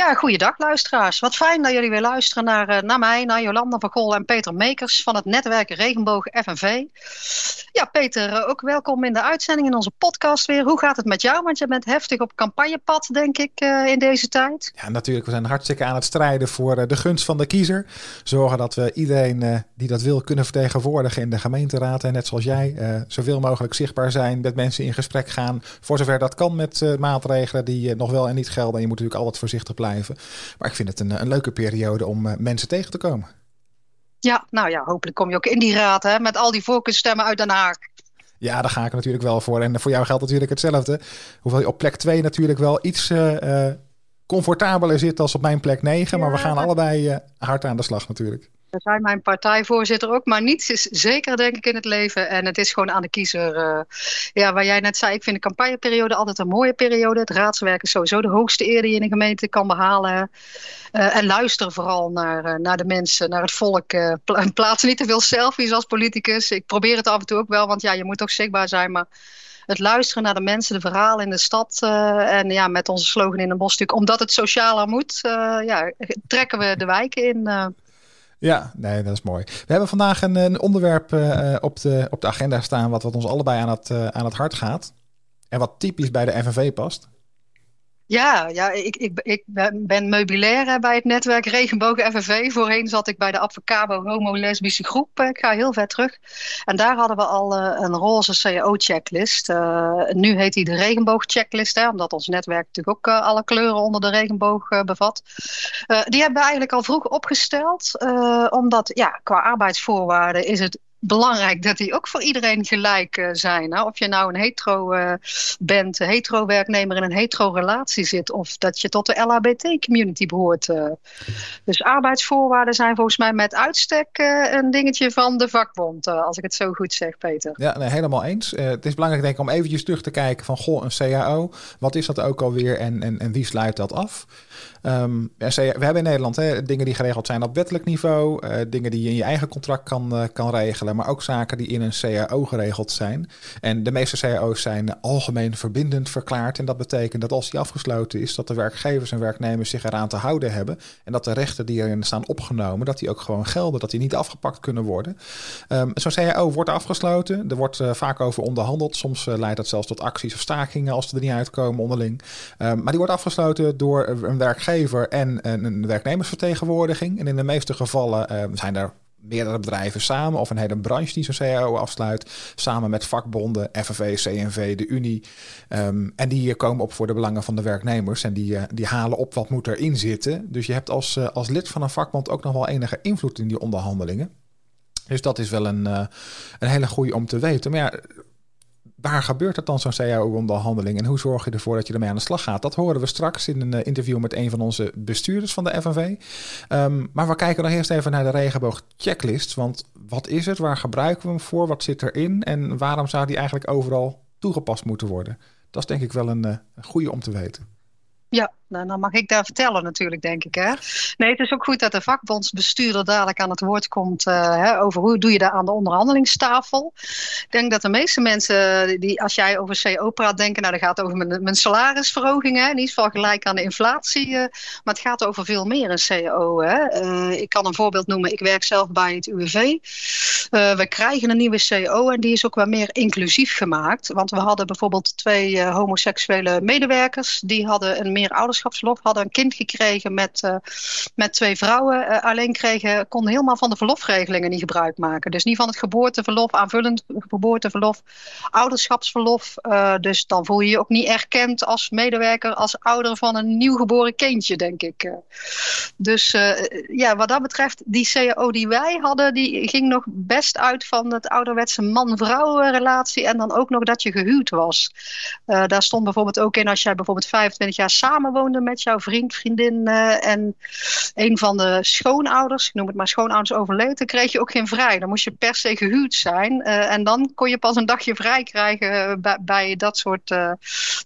Ja, goeiedag luisteraars. Wat fijn dat jullie weer luisteren naar, uh, naar mij, naar Jolanda van Gol en Peter Mekers van het netwerk Regenboog FNV. Ja, Peter, uh, ook welkom in de uitzending in onze podcast weer. Hoe gaat het met jou? Want je bent heftig op campagnepad, denk ik, uh, in deze tijd. Ja, natuurlijk. We zijn hartstikke aan het strijden voor de gunst van de kiezer. Zorgen dat we iedereen die dat wil kunnen vertegenwoordigen in de gemeenteraad. En net zoals jij, zoveel mogelijk zichtbaar zijn, met mensen in gesprek gaan. Voor zover dat kan met maatregelen die nog wel en niet gelden. En je moet natuurlijk altijd voorzichtig blijven. Maar ik vind het een, een leuke periode om uh, mensen tegen te komen. Ja, nou ja, hopelijk kom je ook in die raad hè, met al die voorkeurstemmen uit Den Haag. Ja, daar ga ik natuurlijk wel voor. En voor jou geldt natuurlijk hetzelfde. Hoewel je op plek 2 natuurlijk wel iets uh, comfortabeler zit als op mijn plek 9. Ja, maar we gaan allebei uh, hard aan de slag natuurlijk. Daar zijn mijn partijvoorzitter ook. Maar niets is zeker, denk ik, in het leven. En het is gewoon aan de kiezer. Uh, ja, waar jij net zei, ik vind de campagneperiode altijd een mooie periode. Het raadswerk is sowieso de hoogste eer die je in een gemeente kan behalen. Uh, en luister vooral naar, uh, naar de mensen, naar het volk. Pla plaats niet te veel selfies als politicus. Ik probeer het af en toe ook wel, want ja, je moet ook zichtbaar zijn. Maar het luisteren naar de mensen, de verhalen in de stad. En ja, met onze slogan in een bosstuk, omdat het socialer moet, ja, trekken we de wijken in. Ja, nee, dat is mooi. We hebben vandaag een, een onderwerp uh, op, de, op de agenda staan wat, wat ons allebei aan het, uh, aan het hart gaat. En wat typisch bij de FNV past. Ja, ja ik, ik, ik ben meubilair bij het netwerk Regenbogen FNV. Voorheen zat ik bij de Advocabo Homo-Lesbische Groep. Ik ga heel ver terug. En daar hadden we al uh, een roze CAO-checklist. Nu heet die de regenboog-checklist, omdat ons netwerk natuurlijk ook alle kleuren onder de regenboog bevat. die hebben we eigenlijk al vroeg opgesteld, omdat ja, qua arbeidsvoorwaarden is het belangrijk dat die ook voor iedereen gelijk uh, zijn. Hè? Of je nou een hetero uh, bent, een hetero werknemer in een hetero relatie zit, of dat je tot de LHBT-community behoort. Uh. Dus arbeidsvoorwaarden zijn volgens mij met uitstek een dingetje van de vakbond, als ik het zo goed zeg, Peter. Ja, nee, helemaal eens. het is belangrijk denk ik om eventjes terug te kijken van, goh, een CAO, wat is dat ook alweer en, en, en wie sluit dat af? Um, we hebben in Nederland hè, dingen die geregeld zijn op wettelijk niveau, dingen die je in je eigen contract kan, kan regelen, maar ook zaken die in een CAO geregeld zijn. En de meeste CAO's zijn algemeen verbindend verklaard. En dat betekent dat als die afgesloten is, dat de werkgevers en werknemers zich eraan te houden hebben. En dat de rechten die erin staan opgenomen, dat die ook gewoon gelden, dat die niet afgepakt kunnen worden. Um, Zo'n CAO wordt afgesloten. Er wordt uh, vaak over onderhandeld. Soms leidt dat zelfs tot acties of stakingen als ze er niet uitkomen onderling. Um, maar die wordt afgesloten door een werkgever en een, werknemersvertegenwoordiging. En in de meeste gevallen uh, zijn er meerdere bedrijven samen of een hele branche die zo'n CAO afsluit, samen met vakbonden, FNV, CNV, de Unie. Um, en die komen op voor de belangen van de werknemers en die, uh, die halen op wat moet erin zitten. Dus je hebt als, uh, als lid van een vakbond ook nog wel enige invloed in die onderhandelingen. Dus dat is wel een, uh, een hele goede om te weten. Maar ja, Waar gebeurt het dan zo'n CAO-onderhandeling en hoe zorg je ervoor dat je ermee aan de slag gaat? Dat horen we straks in een uh, interview met een van onze bestuurders van de FNV. Um, maar we kijken nog eerst even naar de regenboog checklist. Want wat is het? Waar gebruiken we hem voor? Wat zit erin? En waarom zou die eigenlijk overal toegepast moeten worden? Dat is denk ik wel een, uh, een goede om te weten. Ja, nou, dan mag ik daar vertellen natuurlijk, denk ik. Hè? Nee, het is ook goed dat de vakbondsbestuurder dadelijk aan het woord komt uh, hè, over hoe doe je dat aan de onderhandelingstafel. Ik denk dat de meeste mensen, die als jij over CO praat, denken, nou dat gaat over mijn, mijn salarisverhoging, hè, in ieder gelijk aan de inflatie. Uh, maar het gaat over veel meer een CO. Hè. Uh, ik kan een voorbeeld noemen, ik werk zelf bij het UWV. we krijgen een nieuwe CO en die is ook wel meer inclusief gemaakt. Want we hadden bijvoorbeeld twee homoseksuele medewerkers, die hadden een meer ouders hadden een kind gekregen met, uh, met twee vrouwen. Uh, alleen kregen, konden helemaal van de verlofregelingen niet gebruik maken. Dus niet van het geboorteverlof, aanvullend geboorteverlof, ouderschapsverlof. Uh, dus dan voel je je ook niet erkend als medewerker, als ouder van een nieuwgeboren kindje, denk ik. Dus ja, wat dat betreft, die CAO die wij hadden, die ging nog best uit van het ouderwetse man-vrouw relatie. En dan ook nog dat je gehuwd was. daar stond bijvoorbeeld ook in als jij bijvoorbeeld 25 jaar samen woont met jouw vriend, vriendin uh, en een van de schoonouders, ik noem het maar schoonouders overleed, dan kreeg je ook geen vrij. Dan moest je per se gehuwd zijn uh, en dan kon je pas een dagje vrij krijgen bij, bij dat soort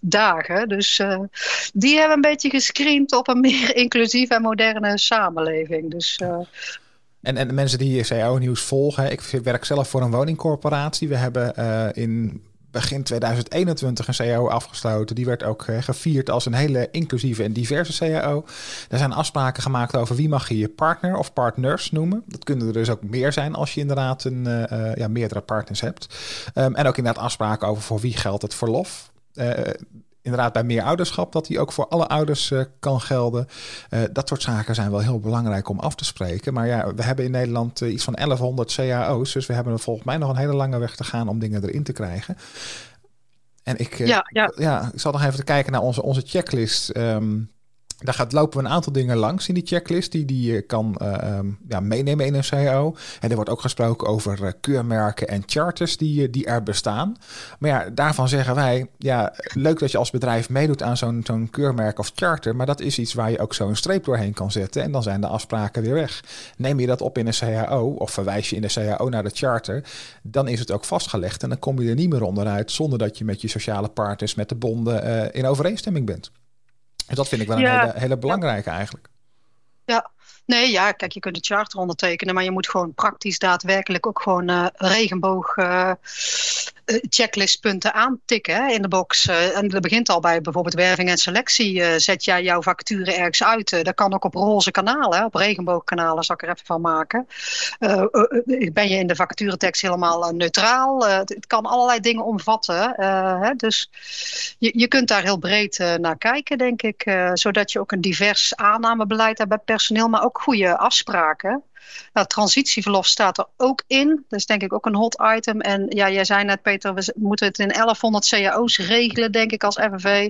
dagen. Dus die hebben een beetje gescreend op een meer inclusieve en moderne samenleving. Dus... En, en de mensen die CAO-nieuws volgen, ik werk zelf voor een woningcorporatie. We hebben in begin 2021 een CAO afgesloten. Die werd ook gevierd als een hele inclusieve en diverse CAO. Er zijn afspraken gemaakt over wie mag je je partner of partners noemen. Dat kunnen er dus ook meer zijn als je inderdaad een, ja, meerdere partners hebt. Um, en ook inderdaad afspraken over voor wie geldt het verlof inderdaad bij meer ouderschap, dat die ook voor alle ouders uh, kan gelden. Uh, dat soort zaken zijn wel heel belangrijk om af te spreken. Maar ja, we hebben in Nederland uh, iets van 1100 cao's. Dus we hebben volgens mij nog een hele lange weg te gaan om dingen erin te krijgen. En ik, ja, ja. ja, ik zal nog even kijken naar onze, onze checklist. Um, daar gaat, lopen we een aantal dingen langs in die checklist die, die je kan uh, ja, meenemen in een CAO. En er wordt ook gesproken over uh, keurmerken en charters die, eh, die er bestaan. Maar ja, daarvan zeggen wij, ja, leuk dat je als bedrijf meedoet aan zo'n zo'n keurmerk of charter, maar dat is iets waar je ook zo'n streep doorheen kan zetten en dan zijn de afspraken weer weg. Neem je dat op in een CAO of verwijs je in de CAO naar de charter, dan is het ook vastgelegd en dan kom je er niet meer onderuit zonder dat je met je sociale partners, met de bonden in overeenstemming bent. Dus dat vind ik wel een hele, hele belangrijke eigenlijk. Ja, nee, ja, kijk, je kunt de charter ondertekenen, maar je moet gewoon praktisch daadwerkelijk ook gewoon uh, regenboog uh, checklistpunten aantikken in de box. en dat begint al bij bijvoorbeeld werving en selectie. zet jij jouw facturen ergens uit? dat kan ook op roze kanalen, op regenboogkanalen, zal ik er even van maken. ben je in de vacaturetekst helemaal neutraal? het kan allerlei dingen omvatten. Hè, dus je, je kunt daar heel breed naar kijken, denk ik. zodat je ook een divers aannamebeleid hebt bij personeel, maar ook goede afspraken. Nou, transitieverlof staat er ook in. Dat is denk ik ook een hot item. En ja, jij zei net, Peter, we moeten het in 1100 cao's regelen, denk ik, als FNV.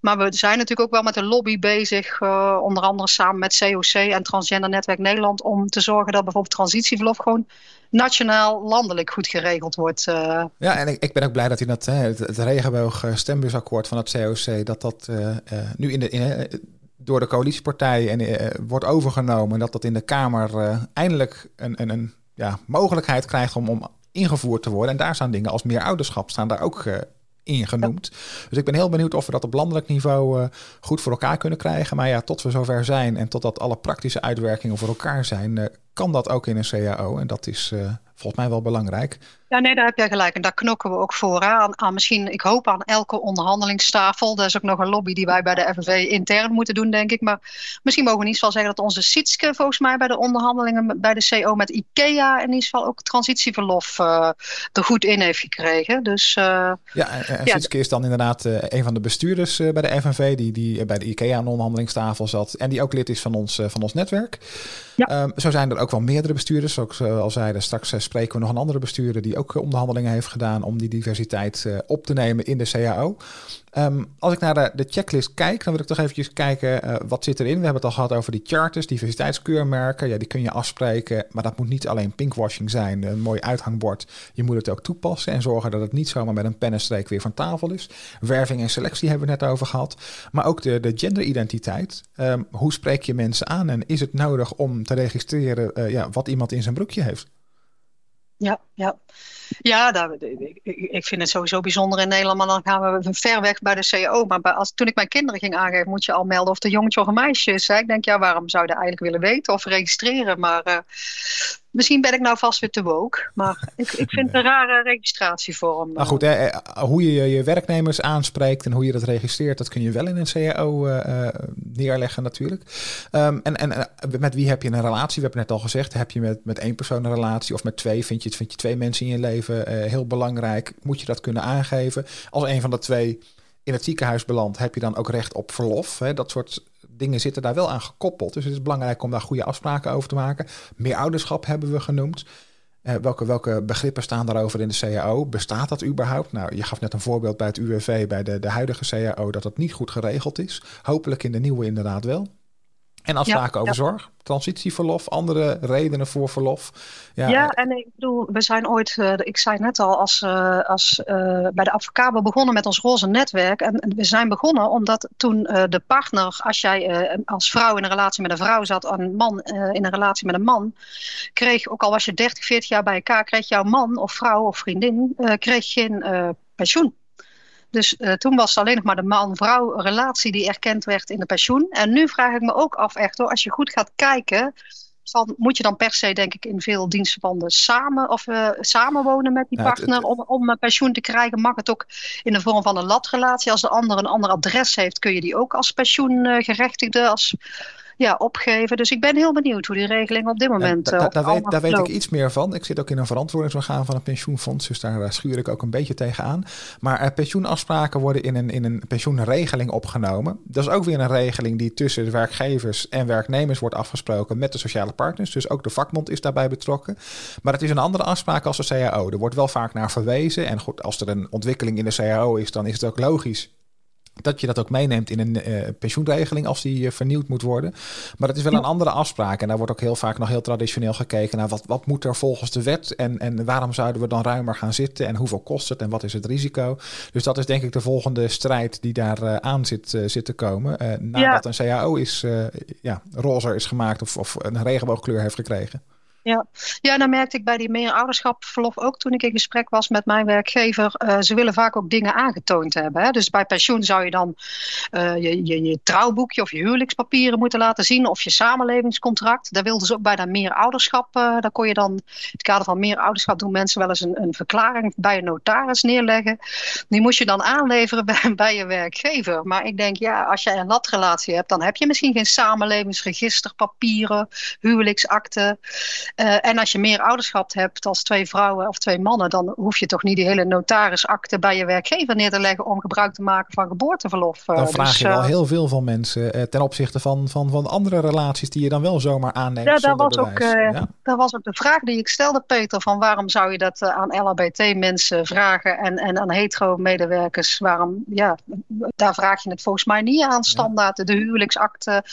Maar we zijn natuurlijk ook wel met de lobby bezig, uh, onder andere samen met COC en Transgender Netwerk Nederland, om te zorgen dat bijvoorbeeld transitieverlof gewoon nationaal, landelijk goed geregeld wordt. Uh. Ja, en ik, ik, ben ook blij dat in dat, het, het regenboog stembusakkoord van het COC, dat dat uh, nu in de, in, door de coalitiepartijen en, uh, wordt overgenomen. Dat dat in de Kamer uh, eindelijk een, een, een ja, mogelijkheid krijgt om, om ingevoerd te worden. En daar staan dingen als meer ouderschap staan daar ook uh, in genoemd. Dus ik ben heel benieuwd of we dat op landelijk niveau goed voor elkaar kunnen krijgen. Maar ja, tot we zover zijn en totdat alle praktische uitwerkingen voor elkaar zijn, kan dat ook in een CAO. En dat is volgens mij wel belangrijk. Ja, nee, daar heb jij gelijk. En daar knokken we ook voor. Aan, aan, misschien, ik hoop aan elke onderhandelingstafel. Dat is ook nog een lobby die wij bij de FNV intern moeten doen, denk ik. Maar misschien mogen we in ieder geval zeggen dat onze Sietske volgens mij bij de onderhandelingen bij de CO met IKEA in ieder geval ook transitieverlof uh, er goed in heeft gekregen. Dus, uh, ja, en, en Sietske is dan inderdaad uh, een van de bestuurders bij de FNV die, die bij de IKEA aan de onderhandelingstafel zat. En die ook lid is van ons, van ons netwerk. Ja. Um, zo zijn er ook wel meerdere bestuurders. Zoals al zeiden, straks spreken we nog een andere bestuurder die ook onderhandelingen heeft gedaan om die diversiteit uh, op te nemen in de CAO. Um, als ik naar de, de, checklist kijk, dan wil ik toch eventjes kijken uh, wat zit erin. We hebben het al gehad over die charters, diversiteitskeurmerken. Ja, die kun je afspreken, maar dat moet niet alleen pinkwashing zijn, een mooi uithangbord. Je moet het ook toepassen en zorgen dat het niet zomaar met een pennenstreek weer van tafel is. Werving en selectie hebben we net over gehad. Maar ook de, de genderidentiteit. Um, hoe spreek je mensen aan en is het nodig om te registreren ja, wat iemand in zijn broekje heeft? Ja, ja. Ja, dat, ik, vind het sowieso bijzonder in Nederland, maar dan gaan we ver weg bij de CO. Maar als, toen ik mijn kinderen ging aangeven, moet je al melden of het een jongetje of een meisje is. Ik denk, ja, waarom zou je eigenlijk willen weten of registreren? Maar uh, misschien ben ik nou vast weer te woke. Maar ik, ik vind het een rare registratievorm. Nou goed, hè, hoe je je werknemers aanspreekt en hoe je dat registreert, dat kun je wel in een CAO uh, neerleggen natuurlijk. Um, en, en met wie heb je een relatie? We hebben net al gezegd, heb je met, met één persoon een relatie of met twee? Vind je, vind je twee mensen in je leven uh, heel belangrijk? Moet je dat kunnen aangeven? Als een van de twee in het ziekenhuis belandt, heb je dan ook recht op verlof? Hè? Dat soort dingen zitten daar wel aan gekoppeld. Dus het is belangrijk om daar goede afspraken over te maken. Meer ouderschap hebben we genoemd. Uh, welke, welke begrippen staan daarover in de CAO? Bestaat dat überhaupt? Nou, je gaf net een voorbeeld bij het UWV, bij de, de huidige CAO, dat dat niet goed geregeld is. Hopelijk in de nieuwe inderdaad wel. En afspraken over zorg, transitieverlof, andere redenen voor verlof. Ja, ja en ik bedoel, we zijn ooit, uh, ik zei net al, als, uh, als uh, bij de advocaat begonnen met ons roze netwerk. En we zijn begonnen omdat toen de partner, als jij als vrouw in een relatie met een vrouw zat, een man in een relatie met een man, kreeg, ook al was je 30, 40 jaar bij elkaar, kreeg jouw man of vrouw of vriendin, kreeg geen pensioen. Dus uh, toen was het alleen nog maar de man-vrouw relatie die erkend werd in de pensioen. En nu vraag ik me ook af, echt hoor, als je goed gaat kijken, van, moet je dan per se, denk ik, in veel dienstverbanden samen of uh, samenwonen met die partner om, om een pensioen te krijgen? Mag het ook in de vorm van een latrelatie? Als de ander een ander adres heeft, kun je die ook als pensioengerechtigde, als ja, opgeven. Dus ik ben heel benieuwd hoe die regeling op dit moment. Ja, daar weet, daar weet ik iets meer van. Ik zit ook in een verantwoordingsorgaan van een pensioenfonds, dus daar schuur ik ook een beetje tegenaan. Maar uh, pensioenafspraken worden in een, in een pensioenregeling opgenomen. Dat is ook weer een regeling die tussen de werkgevers en werknemers wordt afgesproken met de sociale partners. Dus ook de vakbond is daarbij betrokken. Maar het is een andere afspraak als de CAO. Er wordt wel vaak naar verwezen. En goed, als er een ontwikkeling in de CAO is, dan is het ook logisch dat je dat ook meeneemt in een uh, pensioenregeling als die uh, vernieuwd moet worden. Maar dat is wel een andere afspraak. En daar wordt ook heel vaak nog heel traditioneel gekeken naar wat, wat moet er volgens de wet en, en waarom zouden we dan ruimer gaan zitten en hoeveel kost het en wat is het risico. Dus dat is denk ik de volgende strijd die daar uh, aan zit, zit te komen. nadat een CAO is, ja, rozer is gemaakt of, of een regenboogkleur heeft gekregen. Ja. ja, dan merkte ik bij die meerouderschapverlof ook toen ik in gesprek was met mijn werkgever. Uh, ze willen vaak ook dingen aangetoond hebben. Hè? Dus bij pensioen zou je dan uh, je, je, je, trouwboekje of je huwelijkspapieren moeten laten zien. Of je samenlevingscontract. Daar wilden ze ook bij dat meerouderschap. Uh, daar kon je dan, in het kader van meerouderschap doen mensen wel eens een, een verklaring bij een notaris neerleggen. Die moest je dan aanleveren bij, bij je werkgever. Maar ik denk, ja, als je een latrelatie hebt, dan heb je misschien geen samenlevingsregisterpapieren, huwelijksakten. Uh, en als je meer ouderschap hebt als twee vrouwen of twee mannen, dan hoef je toch niet die hele notarisakte bij je werkgever neer te leggen om gebruik te maken van geboorteverlof. Uh, dan vraag dus, je wel uh, heel veel van mensen ten opzichte van, van, van andere relaties die je dan wel zomaar aanneemt. Ja, daar was, ook, ja. daar was ook de vraag die ik stelde, Peter, van waarom zou je dat aan LHBT-mensen vragen en, en aan hetero-medewerkers? Waarom, ja, daar vraag je het volgens mij niet aan standaard, de huwelijksakte.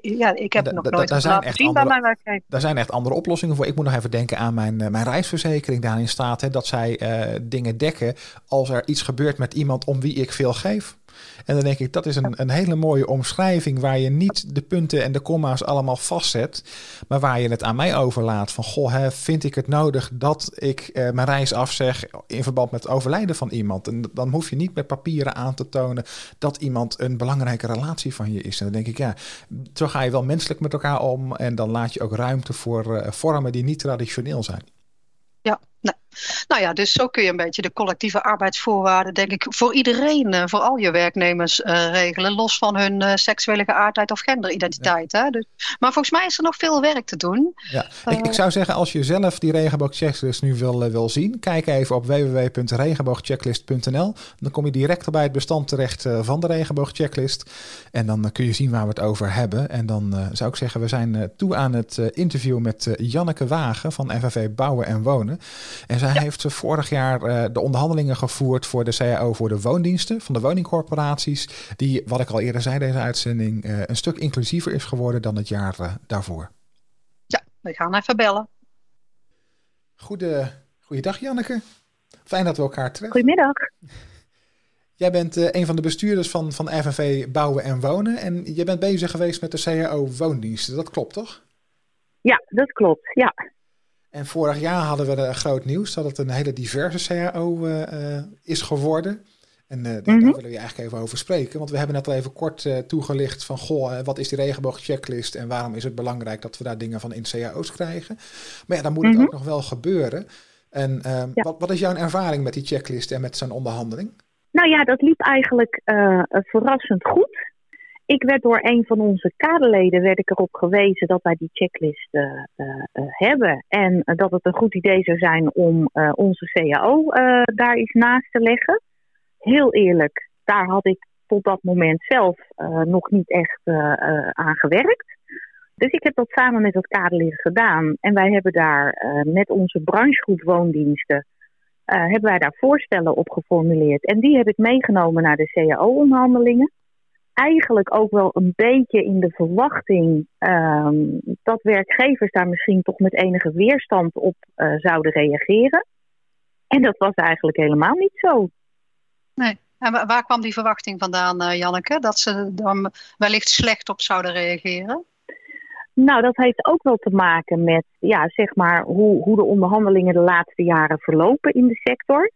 ja, ik heb nog nooit laten zien bij mijn werkgever. Daar zijn echt andere oplossingen voor. Ik moet nog even denken aan mijn, mijn reisverzekering. Daarin staat hè, dat zij uh, dingen dekken als er iets gebeurt met iemand om wie ik veel geef. En dan denk ik, dat is een, een hele mooie omschrijving waar je niet de punten en de komma's allemaal vastzet, maar waar je het aan mij overlaat van, goh, hè, vind ik het nodig dat ik uh, mijn reis afzeg in verband met het overlijden van iemand? En dan hoef je niet met papieren aan te tonen dat iemand een belangrijke relatie van je is. En dan denk ik, ja, zo ga je wel menselijk met elkaar om en dan laat je ook ruimte voor uh, vormen die niet traditioneel zijn. Ja, nee. Nou ja, dus zo kun je een beetje de collectieve arbeidsvoorwaarden, denk ik, voor iedereen, uh, voor al je werknemers uh, regelen, los van hun uh, seksuele geaardheid of genderidentiteit. Ja. Hè? Dus, maar volgens mij is er nog veel werk te doen. Ja, ik, ik, zou zeggen, als je zelf die regenboogchecklist nu wil, wil zien, kijk even op www.regenboogchecklist.nl. Dan kom je direct bij het bestand terecht van de regenboogchecklist. En dan kun je zien waar we het over hebben. En dan zou ik zeggen, we zijn toe aan het interview met Janneke Wagen van FNV Bouwen en Wonen. En zij heeft vorig jaar uh, de onderhandelingen gevoerd voor de CAO voor de woondiensten van de woningcorporaties. Die, wat ik al eerder zei deze uitzending, uh, een stuk inclusiever is geworden dan het jaar uh, daarvoor. Ja, we gaan even bellen. Goede, goeiedag Janneke. Fijn dat we elkaar treffen. Goedemiddag. Jij bent uh, een van de bestuurders van, van FNV Bouwen en Wonen. En je bent bezig geweest met de CAO woondiensten. Dat klopt toch? Ja, dat klopt. Ja. En vorig jaar hadden we uh, groot nieuws dat het een hele diverse CAO uh, uh, is geworden. En uh, mm -hmm. daar willen we eigenlijk even over spreken. Want we hebben net al even kort uh, toegelicht van... goh, wat is die regenboogchecklist... en waarom is het belangrijk dat we daar dingen van in cao's krijgen. Maar ja, dan moet mm -hmm. het ook nog wel gebeuren. En ja. wat, wat is jouw ervaring met die checklist en met zo'n onderhandeling? Nou ja, dat liep eigenlijk verrassend goed. Ik werd door een van onze kaderleden werd ik erop gewezen dat wij die checklist uh, uh, hebben. En dat het een goed idee zou zijn om onze CAO daar eens naast te leggen. Heel eerlijk, daar had ik tot dat moment zelf nog niet echt aan gewerkt. Dus ik heb dat samen met het kaderlid gedaan. En wij hebben daar met onze branchegroep woondiensten hebben wij daar voorstellen op geformuleerd. En die heb ik meegenomen naar de CAO-onderhandelingen eigenlijk ook wel een beetje in de verwachting um, dat werkgevers daar misschien toch met enige weerstand op uh, zouden reageren. En dat was eigenlijk helemaal niet zo. Nee. En waar kwam die verwachting vandaan, uh, Janneke? Dat ze dan wellicht slecht op zouden reageren? Nou, dat heeft ook wel te maken met ja, zeg maar, hoe, hoe de onderhandelingen de laatste jaren verlopen in de sector.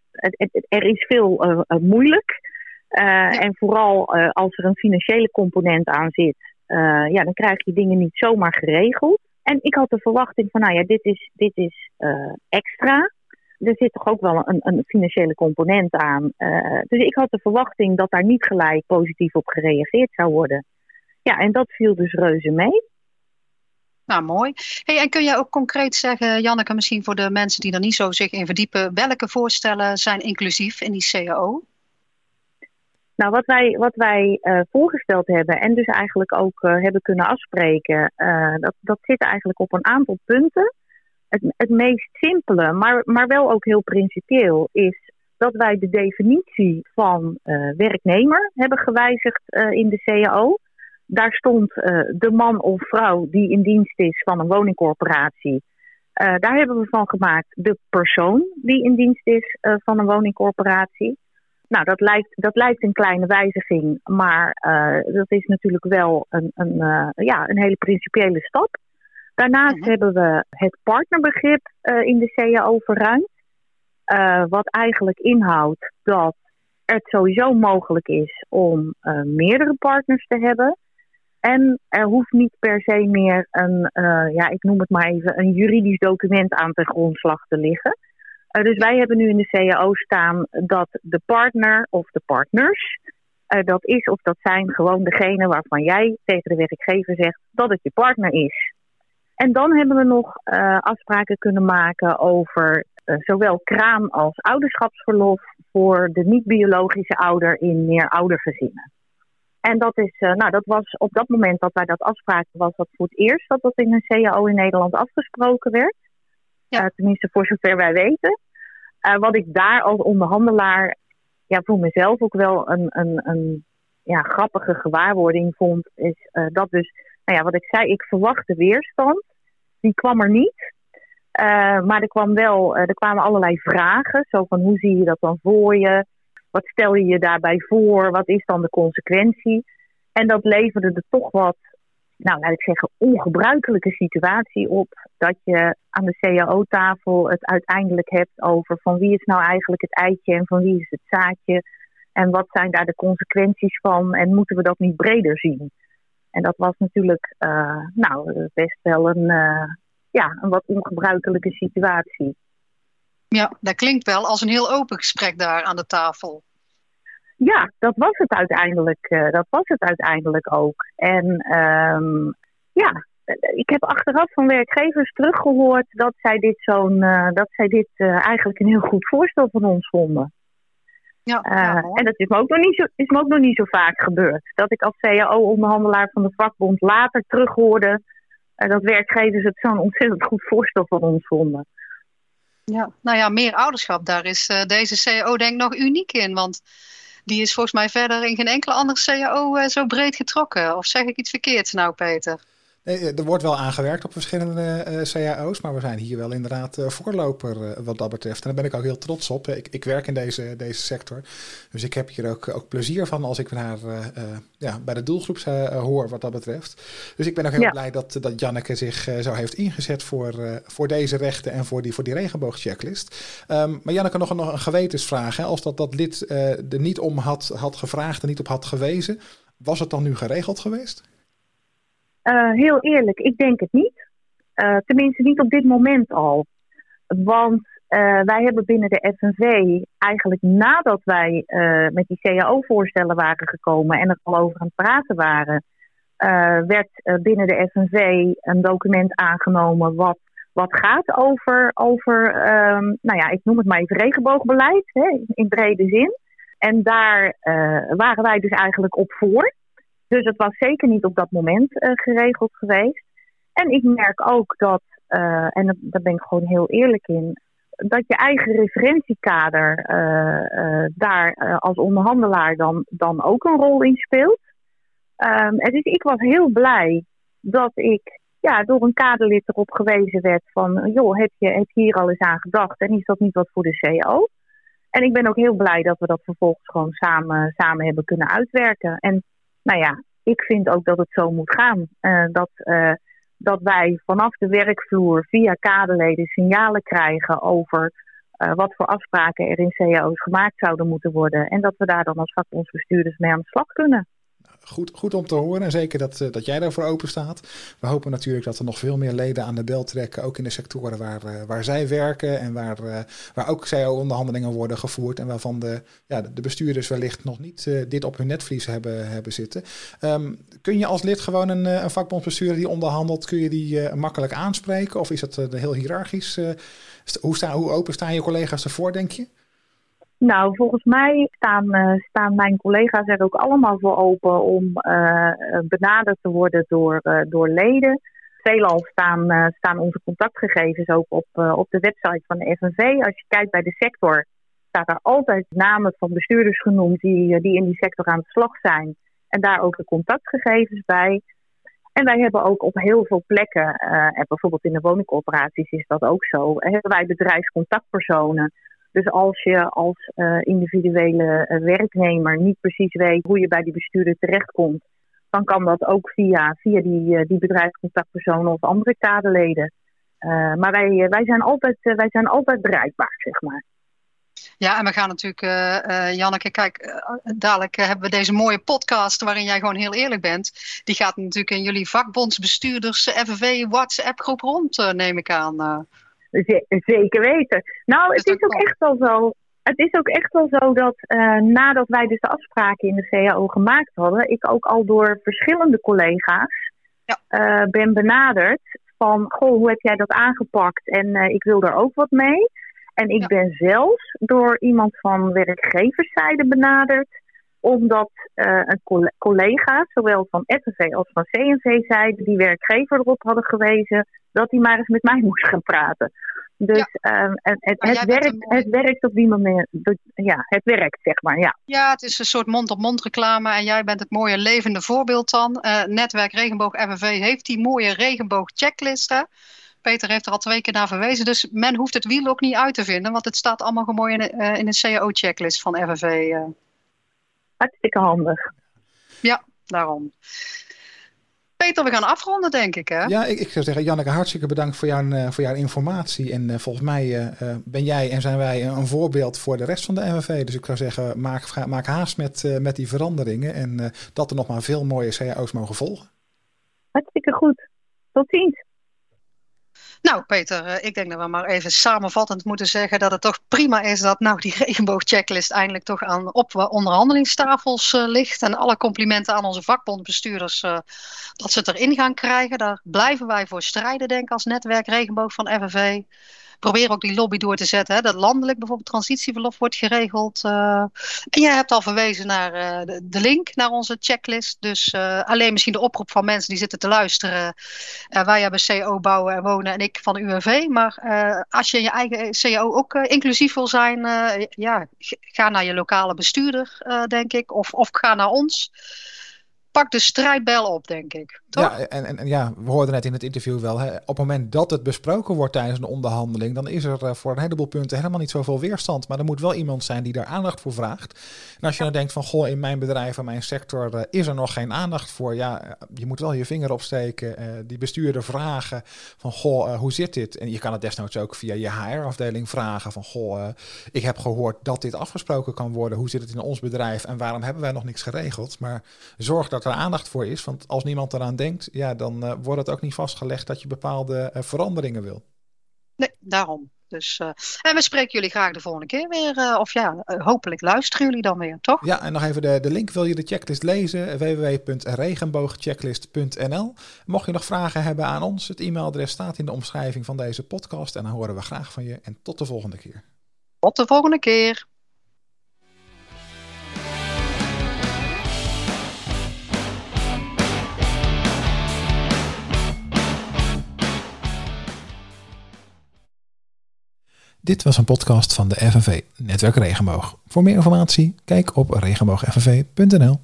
Er is veel uh, moeilijk. Ja. En vooral uh, als er een financiële component aan zit, uh, ja, dan krijg je dingen niet zomaar geregeld. En ik had de verwachting van, nou ja, dit is, dit is extra er zit toch ook wel een, een financiële component aan. Uh, dus ik had de verwachting dat daar niet gelijk positief op gereageerd zou worden. Ja, en dat viel dus reuze mee. Nou, mooi. Hey, en kun jij ook concreet zeggen, Janneke, misschien voor de mensen die er niet zo zich in verdiepen, welke voorstellen zijn inclusief in die CAO? Nou, wat wij, wat wij uh, voorgesteld hebben en dus eigenlijk ook uh, hebben kunnen afspreken, uh, dat, dat zit eigenlijk op een aantal punten het, het meest simpele, maar, maar wel ook heel principieel, is dat wij de definitie van werknemer hebben gewijzigd in de CAO. Daar stond de man of vrouw die in dienst is van een woningcorporatie. daar hebben we van gemaakt de persoon die in dienst is van een woningcorporatie. Nou, dat lijkt, dat lijkt een kleine wijziging, maar dat is natuurlijk wel een, een, ja, een hele principiële stap. Daarnaast mhm. hebben we het partnerbegrip uh, in de CAO verruimd. Wat eigenlijk inhoudt dat het sowieso mogelijk is om meerdere partners te hebben. En er hoeft niet per se meer een, ja, ik noem het maar even, een juridisch document aan ten grondslag te liggen. Dus wij hebben nu in de CAO staan dat de partner of de partners, dat is of dat zijn gewoon degene waarvan jij tegen de werkgever zegt dat het je partner is. En dan hebben we nog uh, afspraken kunnen maken over zowel kraam als ouderschapsverlof voor de niet-biologische ouder in meer oudergezinnen. En dat, is, nou, dat was op dat moment dat wij dat afspraken, was dat voor het eerst dat dat in een CAO in Nederland afgesproken werd. Ja. tenminste, voor zover wij weten. wat ik daar als onderhandelaar ja, voor mezelf ook wel een, een, een ja, grappige gewaarwording vond, is dat dus nou ja, wat ik zei, ik verwachtte weerstand. Die kwam er niet. Maar er, kwam wel, er kwamen allerlei vragen. Zo van hoe zie je dat dan voor je? Wat stel je je daarbij voor? Wat is dan de consequentie? En dat leverde er toch wat, nou laat ik zeggen, ongebruikelijke situatie op. Dat je aan de CAO-tafel het uiteindelijk hebt over van wie is nou eigenlijk het eitje en van wie is het zaadje. En wat zijn daar de consequenties van? En moeten we dat niet breder zien? En dat was natuurlijk uh, nou, best wel een, uh, ja, een wat ongebruikelijke situatie. Ja, dat klinkt wel als een heel open gesprek daar aan de tafel. Ja, dat was het uiteindelijk, uh, dat was het uiteindelijk ook. En um, ja, ik heb achteraf van werkgevers teruggehoord dat zij dit, zo'n, dat zij dit eigenlijk een heel goed voorstel van ons vonden. Ja, uh, en dat is me, ook nog niet zo, is me ook nog niet zo vaak gebeurd. Dat ik als CAO-onderhandelaar van de vakbond later terughoorde dat werkgevers het zo'n ontzettend goed voorstel van ons vonden. Ja, nou ja, meer ouderschap, daar is deze CAO denk ik nog uniek in. Want die is volgens mij verder in geen enkele andere CAO zo breed getrokken. Of zeg ik iets verkeerds nou, Peter? Nee, er wordt wel aangewerkt op verschillende uh, cao's, maar we zijn hier wel inderdaad uh, voorloper uh, wat dat betreft. En daar ben ik ook heel trots op. Ik, ik werk in deze, deze sector, dus ik heb hier ook, ook plezier van als ik naar, ja, bij de doelgroep hoor wat dat betreft. Dus ik ben ook heel blij dat, dat Janneke zich zo heeft ingezet voor, voor deze rechten en voor die, voor die regenboogchecklist. Um, maar Janneke, nog, nog een gewetensvraag. Hè? Als dat, dat lid er niet om had, had gevraagd en niet op had gewezen, was het dan nu geregeld geweest? Uh, heel eerlijk, ik denk het niet. Uh, tenminste, niet op dit moment al. Want uh, wij hebben binnen de FNV eigenlijk nadat wij met die CAO-voorstellen waren gekomen en er al over aan het praten waren, werd binnen de FNV een document aangenomen wat, wat gaat over, over um, nou ja, ik noem het maar even regenboogbeleid hè, in brede zin. En daar waren wij dus eigenlijk op voor. Dus het was zeker niet op dat moment uh, geregeld geweest. En ik merk ook dat, uh, en daar ben ik gewoon heel eerlijk in, dat je eigen referentiekader uh, daar als onderhandelaar dan, dan ook een rol in speelt. Um, dus ik was heel blij dat ik ja, door een kaderlid erop gewezen werd van, joh, heb je, heb hier al eens aan gedacht en is dat niet wat voor de CO? En ik ben ook heel blij dat we dat vervolgens gewoon samen, samen hebben kunnen uitwerken. En nou ja, ik vind ook dat het zo moet gaan. Uh, dat, uh, dat wij vanaf de werkvloer via kaderleden signalen krijgen over uh, wat voor afspraken er in cao's gemaakt zouden moeten worden. En dat we daar dan als vakbondsbestuurders mee aan de slag kunnen. Goed, goed om te horen. En zeker dat, uh, dat jij daarvoor open staat. We hopen natuurlijk dat er nog veel meer leden aan de bel trekken. Ook in de sectoren waar, uh, waar zij werken. En waar, uh, waar ook CAO-onderhandelingen worden gevoerd. En waarvan de, ja, de bestuurders wellicht nog niet dit op hun netvlies hebben, hebben zitten. Um, kun je als lid gewoon een, een vakbondsbestuurder die onderhandelt, kun je die makkelijk aanspreken? Of is het heel hiërarchisch? hoe, sta, hoe open staan je collega's ervoor, denk je? Nou, volgens mij staan, uh, staan mijn collega's er ook allemaal voor open om uh, benaderd te worden door, door leden. Veelal staan, staan onze contactgegevens ook op, op de website van de FNV. Als je kijkt bij de sector, staat er altijd namen van bestuurders genoemd die, die in die sector aan de slag zijn. En daar ook de contactgegevens bij. En wij hebben ook op heel veel plekken, en bijvoorbeeld in de woningcorporaties is dat ook zo, hebben wij bedrijfscontactpersonen dus als je als uh, individuele uh, werknemer niet precies weet hoe je bij die bestuurder terechtkomt, dan kan dat ook via, via die, uh, die bedrijfscontactpersonen of andere kaderleden. maar wij, wij, zijn altijd, wij zijn altijd bereikbaar, zeg maar. Ja, en we gaan natuurlijk, Janneke, kijk, dadelijk hebben we deze mooie podcast waarin jij gewoon heel eerlijk bent. Die gaat natuurlijk in jullie vakbondsbestuurders FNV WhatsApp groep rond, neem ik aan. Zeker weten. Nou, het is ook echt wel zo. Het is ook echt wel zo dat uh, nadat wij dus de afspraken in de CAO gemaakt hadden, ik ook al door verschillende collega's ja. uh, ben benaderd van, goh, hoe heb jij dat aangepakt? En uh, ik wil er ook wat mee. En ik ja. ben zelfs door iemand van werkgeverszijde benaderd omdat uh, een collega, zowel van FNV als van CNV, zeiden die werkgever erop hadden gewezen dat hij maar eens met mij moest gaan praten. Dus ja. um, het, het, het werkt, mooie... het werkt op die moment. Ja, het werkt, zeg maar. Ja, ja het is een soort mond-op-mond reclame. En jij bent het mooie levende voorbeeld dan. Uh, Netwerk Regenboog FNV heeft die mooie regenboog checklisten. Peter heeft er al twee keer naar verwezen. Dus men hoeft het wiel ook niet uit te vinden. Want het staat allemaal gewoon in, uh, in de CAO-checklist van FNV. Hartstikke handig. Ja, daarom. Peter, we gaan afronden, denk ik. Hè? Ja, ik, ik zou zeggen, Janneke, hartstikke bedankt voor jouw, uh, voor jouw informatie. En uh, volgens mij uh, ben jij en zijn wij een voorbeeld voor de rest van de MVV. Dus ik zou zeggen, maak, maak haast met, met die veranderingen. En dat er nog maar veel mooie cao's mogen volgen. Hartstikke goed. Tot ziens. Nou, Peter, eh, ik denk dat we maar even samenvattend moeten zeggen dat het toch prima is dat nou die regenboogchecklist eindelijk toch aan op onderhandelingstafels uh, ligt. En alle complimenten aan onze vakbondbestuurders dat ze het erin gaan krijgen. Daar blijven wij voor strijden, denk ik, als netwerk Regenboog van FNV probeer ook die lobby door te zetten. Hè, dat landelijk bijvoorbeeld transitieverlof wordt geregeld. Uh, en jij hebt al verwezen naar uh, de, de, link naar onze checklist. Dus uh, alleen misschien de oproep van mensen die zitten te luisteren. wij hebben CO bouwen en wonen en ik van de UWV. Maar als je in je eigen CO ook inclusief wil zijn, ja, ga naar je lokale bestuurder, denk ik. Of, of ga naar ons pak de strijdbel op, denk ik. Toch? Ja, en, en, ja, we hoorden net in het interview wel, hè, op het moment dat het besproken wordt tijdens een onderhandeling, dan is er uh, voor een heleboel punten helemaal niet zoveel weerstand. Maar er moet wel iemand zijn die daar aandacht voor vraagt. En als je dan denkt van, goh, in mijn bedrijf en mijn sector uh, is er nog geen aandacht voor. Ja, eh, je moet wel je vinger opsteken, uh, die bestuurder vragen van, goh, hoe zit dit? En je kan het desnoods ook via je HR-afdeling vragen van, goh, ik heb gehoord dat dit afgesproken kan worden. Hoe zit het in ons bedrijf en waarom hebben wij nog niks geregeld? Maar zorg dat er aandacht voor is. Want als niemand eraan denkt, ja, dan uh, wordt het ook niet vastgelegd dat je bepaalde uh, veranderingen wil. Nee, daarom. Dus, uh, en we spreken jullie graag de volgende keer weer. of ja, hopelijk luisteren jullie dan weer, toch? Ja, en nog even de, de link. Wil je de checklist lezen? www.regenboogchecklist.nl Mocht je nog vragen hebben aan ons, het e-mailadres staat in de omschrijving van deze podcast. En dan horen we graag van je. En tot de volgende keer. Tot de volgende keer. Dit was een podcast van de FNV Netwerk Regenboog. Voor meer informatie kijk op regenboogfnv.nl.